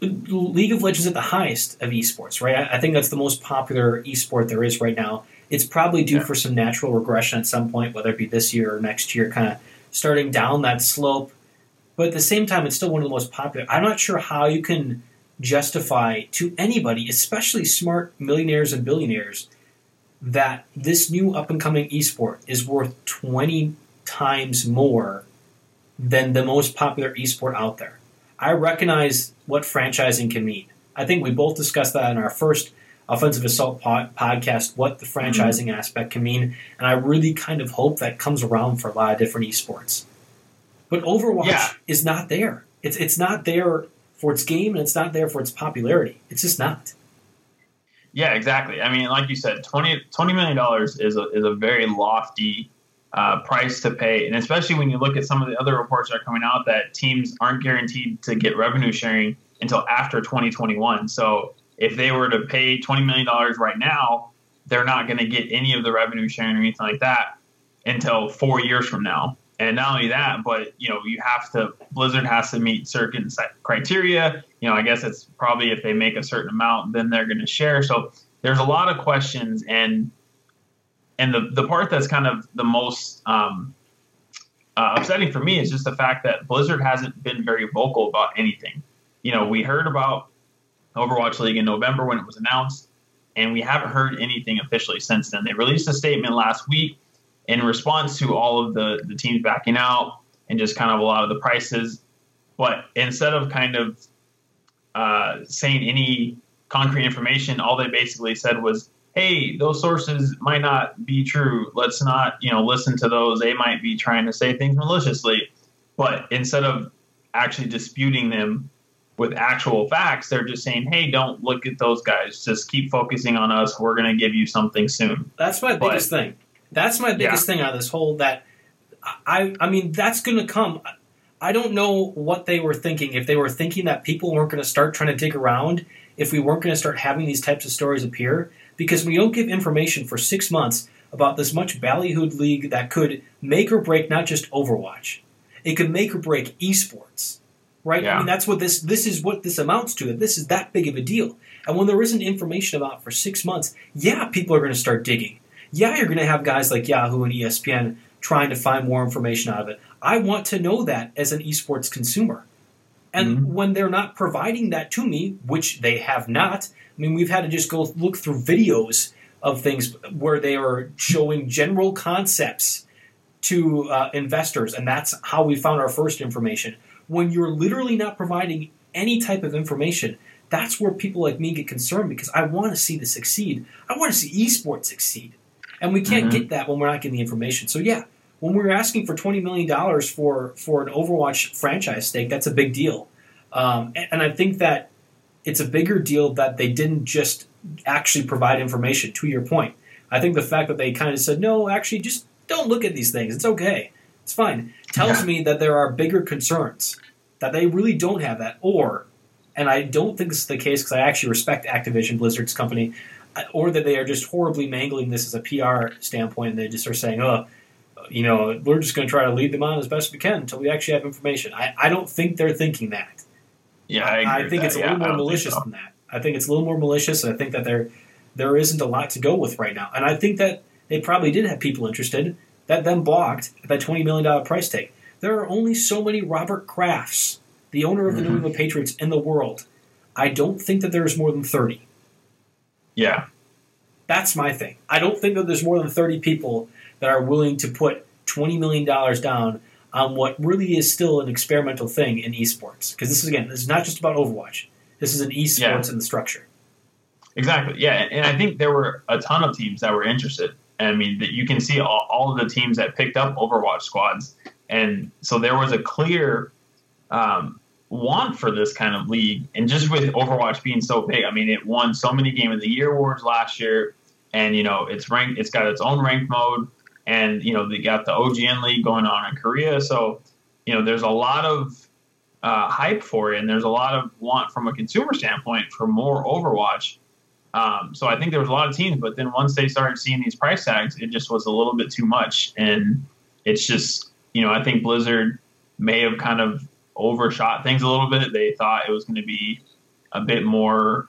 League of Legends is at the highest of esports, right? I, I think that's the most popular esport there is right now. It's probably due yeah. for some natural regression at some point, whether it be this year or next year, kind of starting down that slope. But at the same time, it's still one of the most popular. I'm not sure how you can justify to anybody, especially smart millionaires and billionaires, that this new up and coming esport is worth 20 times more than the most popular esport out there. I recognize what franchising can mean. I think we both discussed that in our first Offensive Assault pod- podcast, what the mm-hmm. franchising mm-hmm. aspect can mean, and I really kind of hope that comes around for a lot of different esports. But Overwatch yeah. is not there. It's it's not there for its game, and it's not there for its popularity. It's just not. Yeah, exactly. I mean, like you said, 20, $20 million is a, is a very lofty uh, price to pay. And especially when you look at some of the other reports that are coming out that teams aren't guaranteed to get revenue sharing until after 2021. So if they were to pay $20 million right now, they're not going to get any of the revenue sharing or anything like that until four years from now. And not only that, but you know, you have to Blizzard has to meet certain criteria. You know, I guess it's probably if they make a certain amount, then they're going to share. So there's a lot of questions, and and the the part that's kind of the most um, uh, upsetting for me is just the fact that Blizzard hasn't been very vocal about anything. You know, we heard about Overwatch League in November when it was announced, and we haven't heard anything officially since then. They released a statement last week in response to all of the the teams backing out and just kind of a lot of the prices. But instead of kind of uh, saying any concrete information, all they basically said was hey, those sources might not be true. Let's not, you know, listen to those. They might be trying to say things maliciously. But instead of actually disputing them with actual facts, they're just saying, hey, don't look at those guys. Just keep focusing on us. We're going to give you something soon. That's my but, biggest thing. That's my biggest yeah. thing out of this whole that I I mean that's going to come. I don't know what they were thinking. If they were thinking that people weren't going to start trying to dig around, if we weren't going to start having these types of stories appear, because we don't give information for six months about this much ballyhooed league that could make or break not just Overwatch, it could make or break esports. Right? Yeah. I mean, that's what this this is what this amounts to. That this is that big of a deal. And when there isn't information about for six months, yeah, people are going to start digging. Yeah, you're going to have guys like Yahoo and ESPN trying to find more information out of it. I want to know that as an esports consumer. And mm-hmm. when they're not providing that to me, which they have not, I mean, we've had to just go look through videos of things where they are showing general concepts to uh, investors, and that's how we found our first information. When you're literally not providing any type of information, that's where people like me get concerned because I want to see this succeed. I want to see esports succeed, and we can't mm-hmm. get that when we're not getting the information. So yeah, when we are asking for twenty million dollars for for an Overwatch franchise stake, that's a big deal, um, and, and I think that it's a bigger deal that they didn't just actually provide information. To your point, I think the fact that they kind of said no, actually, just don't look at these things. It's okay. It's fine. Tells yeah. me that there are bigger concerns that they really don't have that, or and I don't think this is the case because I actually respect Activision Blizzard's company, or that they are just horribly mangling this as a PR standpoint and they just are saying, oh, you know, we're just going to try to lead them on as best we can until we actually have information. I, I don't think they're thinking that. Yeah, I, I think it's a little more malicious so. than that. I think it's a little more malicious, and I think that there there isn't a lot to go with right now. And I think that they probably did have people interested that then blocked at that twenty million dollar price tag. There are only so many Robert Krafts, the owner of the mm-hmm. New England Patriots, in the world. I don't think that there's more than thirty. Yeah, that's my thing. I don't think that there's more than thirty people that are willing to put twenty million dollars down on what really is still an experimental thing in esports. Because this is again, this is not just about Overwatch. This is an esports yeah. in the structure. Exactly. Yeah, and I think there were a ton of teams that were interested. I mean, that you can see all, all of the teams that picked up Overwatch squads, and so there was a clear um, want for this kind of league. And just with Overwatch being so big, I mean, it won so many Game of the Year awards last year, and you know, it's ranked. It's got its own ranked mode and you know they got the OGN league going on in Korea. So you know there's a lot of uh, hype for it, and there's a lot of want from a consumer standpoint for more Overwatch. Um, so I think there was a lot of teams, but then once they started seeing these price tags, it just was a little bit too much, and it's just you know I think Blizzard may have kind of overshot things a little bit. They thought it was going to be a bit more,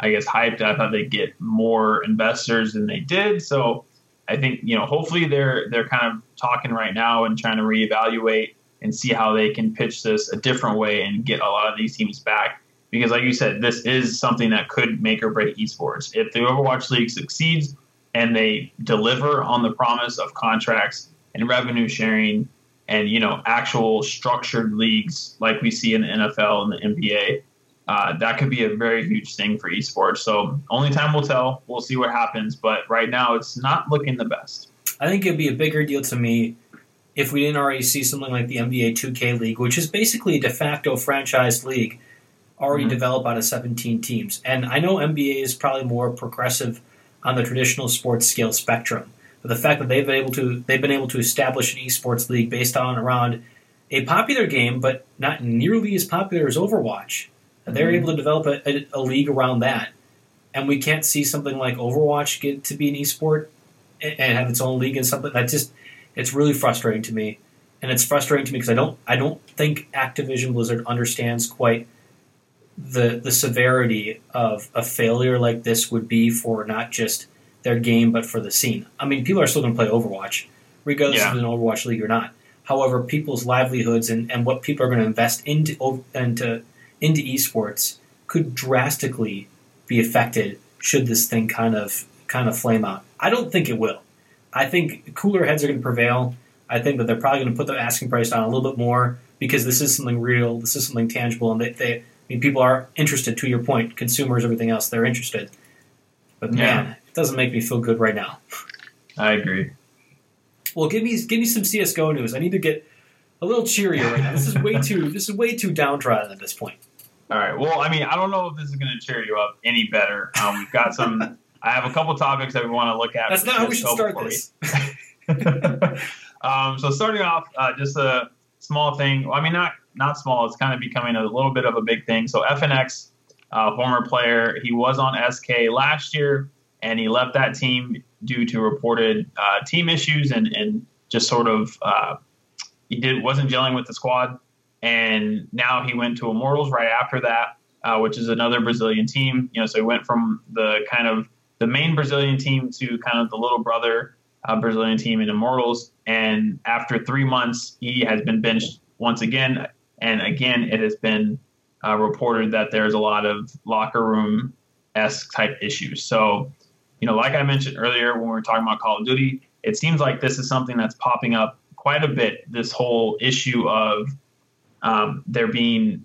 I guess, hyped. I thought they'd get more investors than they did. So I think you know hopefully they're they're kind of talking right now and trying to reevaluate and see how they can pitch this a different way and get a lot of these teams back because like you said this is something that could make or break esports if the Overwatch League succeeds and they deliver on the promise of contracts and revenue sharing and you know actual structured leagues like we see in the NFL and the NBA uh, that could be a very huge thing for esports. So only time will tell. We'll see what happens, but right now it's not looking the best. I think it'd be a bigger deal to me if we didn't already see something like the NBA 2K League, which is basically a de facto franchise league, already mm-hmm. developed out of 17 teams. And I know NBA is probably more progressive on the traditional sports scale spectrum, but the fact that they've been able to they've been able to establish an esports league based on around a popular game, but not nearly as popular as Overwatch. They're mm-hmm. able to develop a, a, a, league around that, and we can't see something like Overwatch get to be an esport and, and have its own league and something that just it's really frustrating to me, and it's frustrating to me because I don't I don't think Activision Blizzard understands quite the the severity of a failure like this would be for not just their game but for the scene. I mean, people are still going to play Overwatch, regardless yeah. it's an Overwatch league or not. However, people's livelihoods and, and what people are going to invest into into into esports could drastically be affected should this thing kind of kind of flame out. I don't think it will. I think cooler heads are going to prevail. I think that they're probably going to put the asking price down a little bit more because this is something real, this is something tangible, and they, they I mean, people are interested. To your point, consumers, everything else, they're interested. But man, doesn't make me feel good right now. I agree. Well, give me give me some CS:GO news. I need to get a little cheerier right now. This is way too this is way too downtrodden at this point. All right. Well, I mean, I don't know if this is going to cheer you up any better. Um, we've got some. I have a couple topics that we want to look at. That's not how we should start this. um, so starting off, uh, just a small thing. Well, I mean, not not small. It's kind of becoming a little bit of a big thing. So FNX, uh, former player, he was on SK last year, and he left that team due to reported uh, team issues and and just sort of uh, he did wasn't gelling with the squad and now he went to Immortals right after that, uh, which is another Brazilian team. You know, so he went from the kind of the main Brazilian team to kind of the little brother uh, Brazilian team in Immortals. And after three months, he has been benched once again, and again it has been uh, reported that there's a lot of locker room esque type issues. So you know, like I mentioned earlier when we were talking about Call of Duty, it seems like this is something that's popping up quite a bit. This whole issue of um, there being,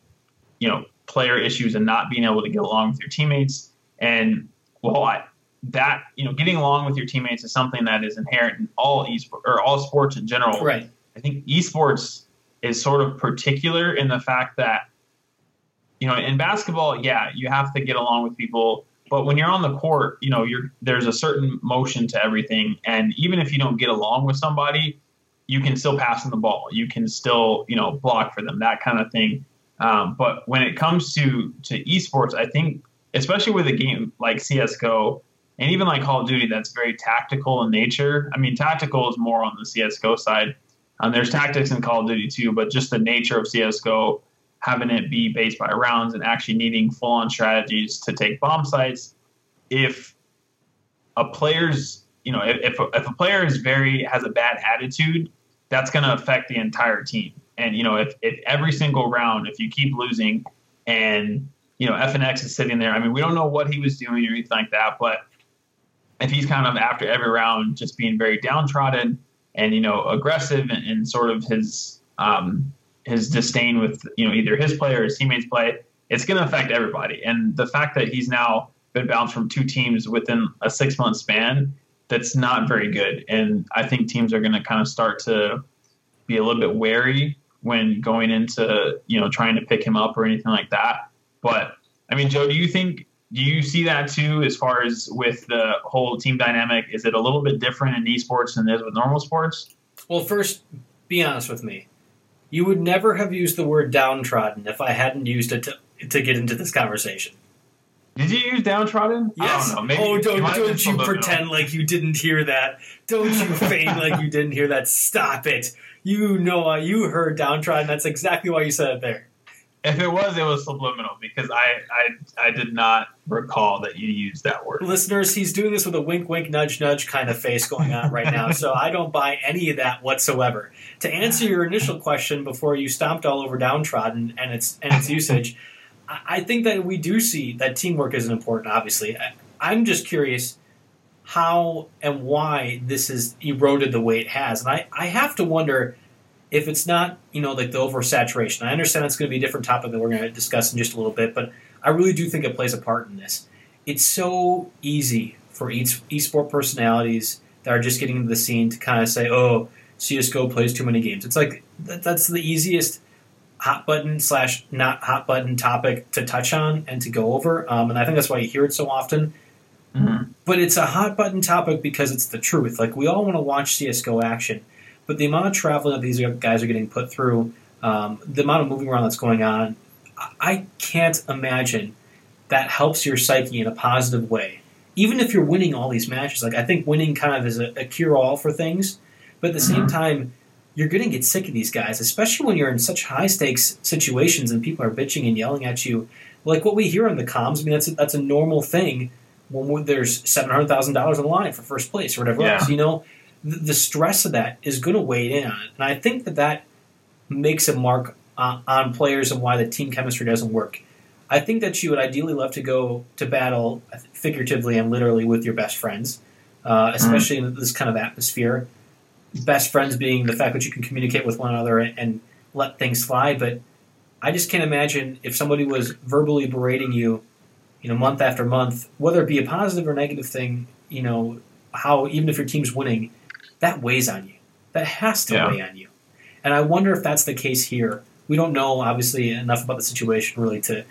you know, player issues and not being able to get along with your teammates. And well, I, that you know, getting along with your teammates is something that is inherent in all esports or all sports in general. Right. I think esports is sort of particular in the fact that, you know, in basketball, yeah, you have to get along with people. But when you're on the court, you know, there's a certain motion to everything, and even if you don't get along with somebody, you can still pass them the ball. You can still, you know, block for them, that kind of thing. Um, but when it comes to to esports, I think, especially with a game like CS:GO and even like Call of Duty, that's very tactical in nature. I mean, tactical is more on the CS:GO side. Um, there's tactics in Call of Duty too, but just the nature of CS:GO, having it be based by rounds and actually needing full-on strategies to take bomb sites. If a player's, you know, if if a, if a player is very has a bad attitude, that's going to affect the entire team. And you know, if if every single round, if you keep losing, and you know, FNX is sitting there. I mean, we don't know what he was doing or anything like that, but if he's kind of after every round just being very downtrodden and you know aggressive and, and sort of his um, his disdain with you know either his play or his teammates play, it's going to affect everybody. And the fact that he's now been bounced from two teams within a six month span, that's not very good. And I think teams are going to kind of start to be a little bit wary when going into you know trying to pick him up or anything like that. But I mean, Joe, do you think do you see that too as far as with the whole team dynamic? Is it a little bit different in esports than it is with normal sports? Well, first, be honest with me. You would never have used the word downtrodden if I hadn't used it to, to get into this conversation. Did you use downtrodden? Yes. I don't oh, don't don't you pretend like you didn't hear that. Don't you feign like you didn't hear that. Stop it. You know you heard downtrodden. That's exactly why you said it there. If it was, it was subliminal because I, I I did not recall that you used that word. Listeners, he's doing this with a wink, wink, nudge, nudge kind of face going on right now. so I don't buy any of that whatsoever. To answer your initial question before you stomped all over downtrodden and its and its usage, I think that we do see that teamwork is important. Obviously, I- I'm just curious how and why this has eroded the way it has, and I, I have to wonder if it's not you know like the oversaturation. I understand it's going to be a different topic that we're going to discuss in just a little bit, but I really do think it plays a part in this. It's so easy for each esport personalities that are just getting into the scene to kind of say, "Oh, CS:GO plays too many games." It's like that's the easiest hot button slash not hot button topic to touch on and to go over, um, and I think that's why you hear it so often. Mhm. But it's a hot button topic because it's the truth. Like we all want to watch CS:GO action, but the amount of traveling that these guys are getting put through, um, the amount of moving around that's going on, I- can't imagine that helps your psyche in a positive way. Even if you're winning all these matches, like I think winning kind of is a, a cure all for things, but at the same time, you're going to get sick of these guys, especially when you're in such high stakes situations and people are bitching and yelling at you. Like what we hear on the comms, I mean, that's a, that's a normal thing when there's seven hundred thousand dollars on the line for first place or whatever Yeah. else. You know, the, stress of that is going to weigh in on it, and I think that that makes a mark on, on players and why the team chemistry doesn't work. I think that you would ideally love to go to battle figuratively and literally with your best friends, uh, especially in this kind of atmosphere. Best friends being the fact that you can communicate with one another and, and let things fly. But I just can't imagine if somebody was verbally berating you, you know, month after month, whether it be a positive or negative thing, you know, how even if your team's winning, that weighs on you. That has to Yeah. weigh on you. And I wonder if that's the case here. We don't know, obviously, enough about the situation really to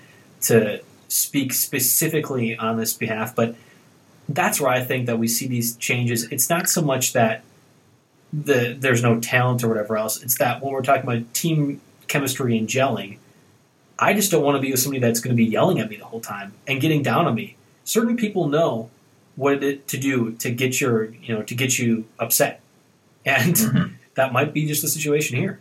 to speak specifically on this behalf, but that's where I think that we see these changes. It's not so much that the there's no talent or whatever else. It's that when we're talking about team chemistry and gelling, I just don't want to be with somebody that's going to be yelling at me the whole time and getting down on me. Certain people know what it to do to get your you know to get you upset, and Mhm. that might be just the situation here.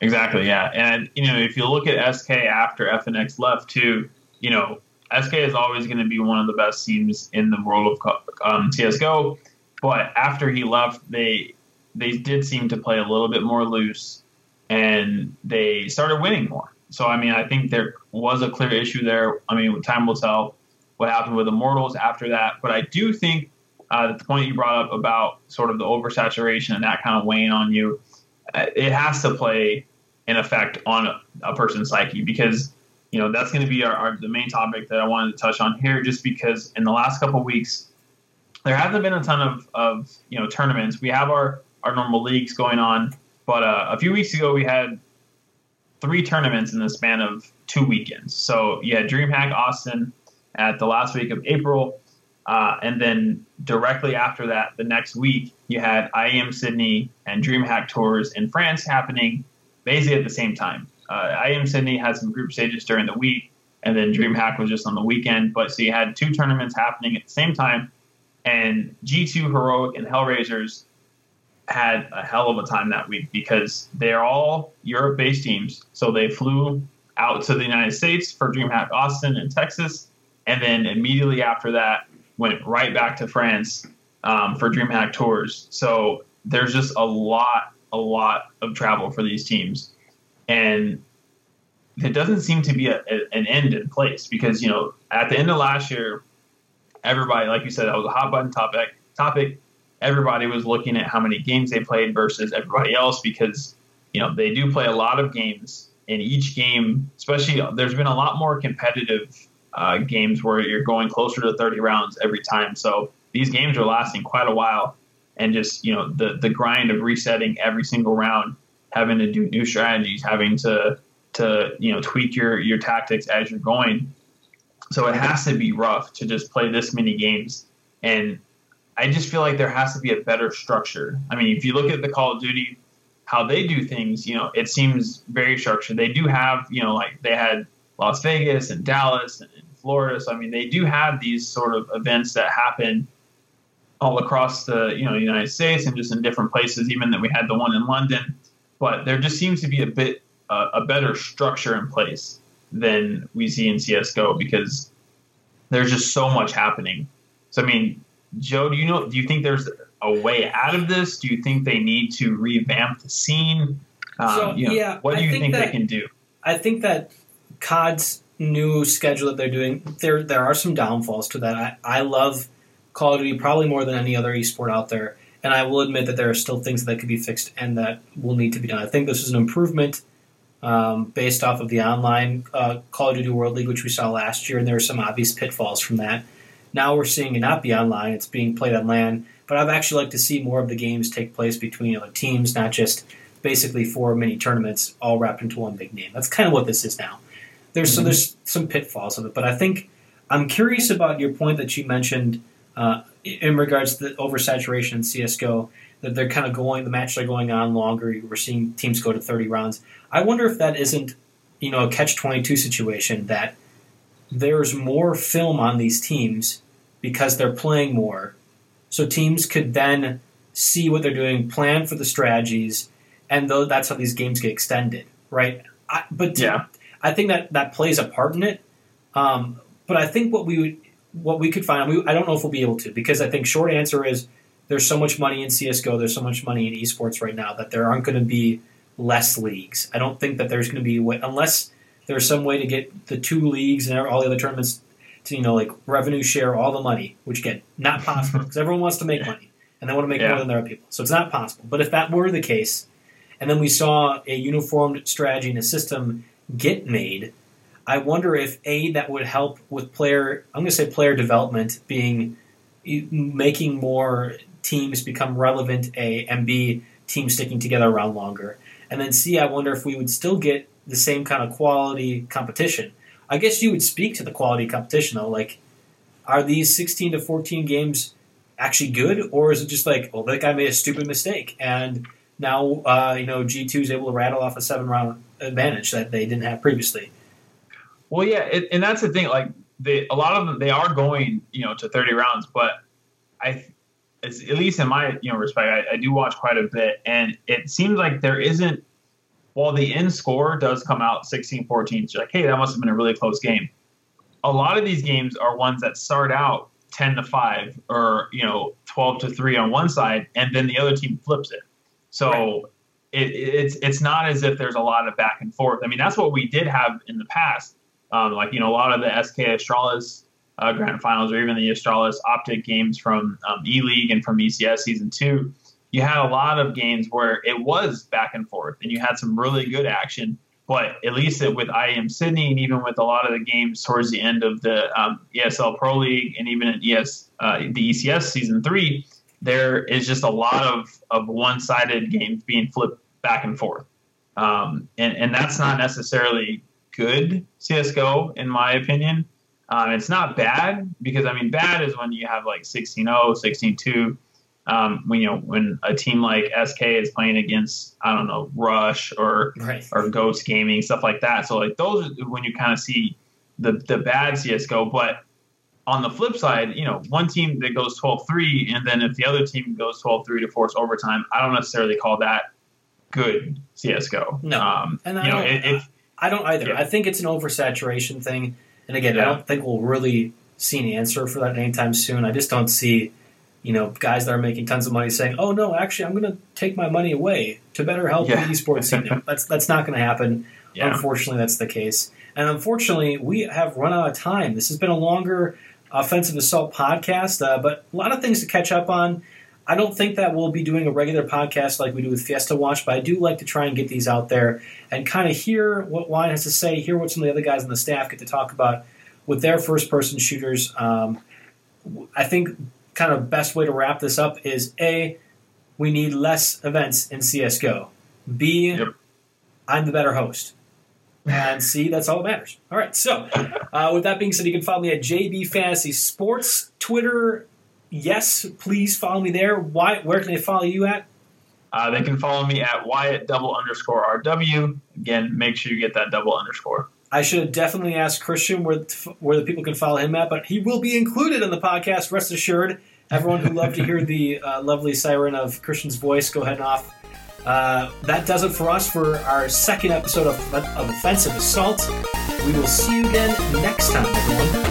Exactly, yeah. And you know, if you look at SK after FNX left too, you know, SK is always going to be one of the best teams in the world of um, CS:GO. But after he left, they they did seem to play a little bit more loose, and they started winning more. So I mean, I think there was a clear issue there. I mean, time will tell. what happened with Immortals after that. But I do think uh, the point you brought up about sort of the oversaturation and that kind of weighing on you, uh, it has to play an effect on a, a person's psyche because you know that's going to be our, our, the main topic that I wanted to touch on here. Just because in the last couple weeks there hasn't been a ton of, of you know tournaments. We have our our normal leagues going on, but uh, a few weeks ago we had three tournaments in the span of two weekends. So you had DreamHack Austin at the last week of April. Uh, and then directly after that, the next week, you had IEM Sydney and DreamHack Tours in France happening basically at the same time. Uh, IEM Sydney had some group stages during the week, and then DreamHack was just on the weekend. But so you had two tournaments happening at the same time, and G2 Heroic and Hellraisers had a hell of a time that week because they're all Europe based teams. So they flew out to the United States for DreamHack Austin and Texas, and then immediately after that went right back to France um, for DreamHack tours. So there's just a lot, a lot of travel for these teams, and it doesn't seem to be a, a, an end in place because you know at the end of last year, everybody, like you said, that was a hot button topic. Topic. Everybody was looking at how many games they played versus everybody else because you know they do play a lot of games in each game, especially there's been a lot more competitive uh, games where you're going closer to 30 rounds every time. So these games are lasting quite a while, and just you know the the grind of resetting every single round, having to do new strategies, having to to you know tweak your your tactics as you're going. So it has to be rough to just play this many games, and I just feel like there has to be a better structure. I mean, if you look at the Call of Duty how they do things, you know, it seems very structured. They do have, you know, like they had Las Vegas and Dallas and, Florida. So I mean, they do have these sort of events that happen all across the you know United States and just in different places. Even that we had the one in London, but there just seems to be a bit uh, a better structure in place than we see in CS:GO because there's just so much happening. So I mean, Joe, do you know? Do you think there's a way out of this? Do you think they need to revamp the scene? Um, so, you know, yeah, what do I you think, think that, they can do? I think that COD's new schedule that they're doing, there there are some downfalls to that. I, I love Call of Duty probably more than any other esport out there, and I will admit that there are still things that could be fixed and that will need to be done. I think this is an improvement um, based off of the online uh, Call of Duty World League, which we saw last year, and there were some obvious pitfalls from that. Now we're seeing it not be online; it's being played on LAN but I'd actually like to see more of the games take place between other teams, not just basically four mini tournaments all wrapped into one big name. That's kind of what this is now. There's mm-hmm. so there's some pitfalls of it, but I think I'm curious about your point that you mentioned uh, in regards to the oversaturation in CS:GO. That they're kind of going, the matches are going on longer. We're seeing teams go to 30 rounds. I wonder if that isn't, you know, a catch 22 situation that there's more film on these teams because they're playing more so teams could then see what they're doing, plan for the strategies, and though that's how these games get extended, right? I, but yeah, I think that that plays a part in it. Um, but I think what we would, what we could find, we, I don't know if we'll be able to, because I think short answer is there's so much money in CS:GO, there's so much money in esports right now that there aren't going to be less leagues. I don't think that there's going to be unless there's some way to get the two leagues and all the other tournaments to you know like revenue share all the money, which again not possible because everyone wants to make money and they want to make yeah. more than their people. So it's not possible. But if that were the case, and then we saw a uniformed strategy and a system get made, I wonder if a that would help with player. I'm going to say player development, being making more teams become relevant. A and B teams sticking together around longer, and then C. I wonder if we would still get the same kind of quality competition I guess you would speak to the quality competition though. Like, are these 16 to 14 games actually good, or is it just like, well, that guy made a stupid mistake, and now uh, you know G2 is able to rattle off a seven round advantage that they didn't have previously? Well, yeah, it, and that's the thing. Like, they a lot of them they are going you know to 30 rounds, but I. at least in my you know respect, I, I do watch quite a bit, and it seems like there isn't while the end score does come out 16 14, you're like, hey, that must have been a really close game. A lot of these games are ones that start out 10 to 5 or, you know, 12 to 3 on one side, and then the other team flips it. So right. It, it's, it's not as if there's a lot of back and forth. I mean, that's what we did have in the past. Um, like, you know, a lot of the SK Astralis uh, Grand Finals or even the Astralis Optic games from um, E League and from ECS Season 2, you had a lot of games where it was back and forth and you had some really good action. But at least it, with IEM Sydney and even with a lot of the games towards the end of the um, ESL Pro League and even in ES, uh, the ECS Season 3, there is just a lot of, of one sided games being flipped back and forth. Um, and, and that's not necessarily good CSGO, in my opinion. Um, it's not bad because, I mean, bad is when you have like 16 0, 16 2. Um, when you know when a team like SK is playing against I don't know Rush or Right. or Ghost Gaming stuff like that. So like those are when you kind of see the the bad CS:GO. But on the flip side, you know, one team that goes 12-3 and then if the other team goes 12-3 to force overtime, I don't necessarily call that good CS:GO. No. um, And I you know, don't- I don't either. Yeah. I think it's an oversaturation thing. And again, I don't think we'll really see an answer for that anytime soon. I just don't see, you know, guys that are making tons of money saying, "Oh no, actually, I'm going to take my money away to better help Yeah. the esports scene." That's that's not going to happen. yeah, Unfortunately, that's the case. And unfortunately, we have run out of time. This has been a longer offensive assault podcast, uh, but a lot of things to catch up on. I don't think that we'll be doing a regular podcast like we do with Fiesta Watch, but I do like to try and get these out there and kind of hear what Wyatt has to say, hear what some of the other guys on the staff get to talk about with their first person shooters. Um, I think kind of best way to wrap this up is A, we need less events in CSGO. B, Yep. am the better host. And C, that's all that matters. All right, so uh, with that being said, you can follow me at JB Fantasy Sports, Twitter. Yes, please follow me there. Wyatt? Where can they follow you at? uh, they can follow me at Wyatt double underscore RW. Again, make sure you get that double underscore. I should have definitely asked Christian where where the people can follow him at, but he will be included in the podcast. Rest assured, everyone who loved to hear the uh, lovely siren of Christian's voice go ahead and off. Uh, that does it for us for our second episode of, of Offensive Assault. We will see you again next time, everyone.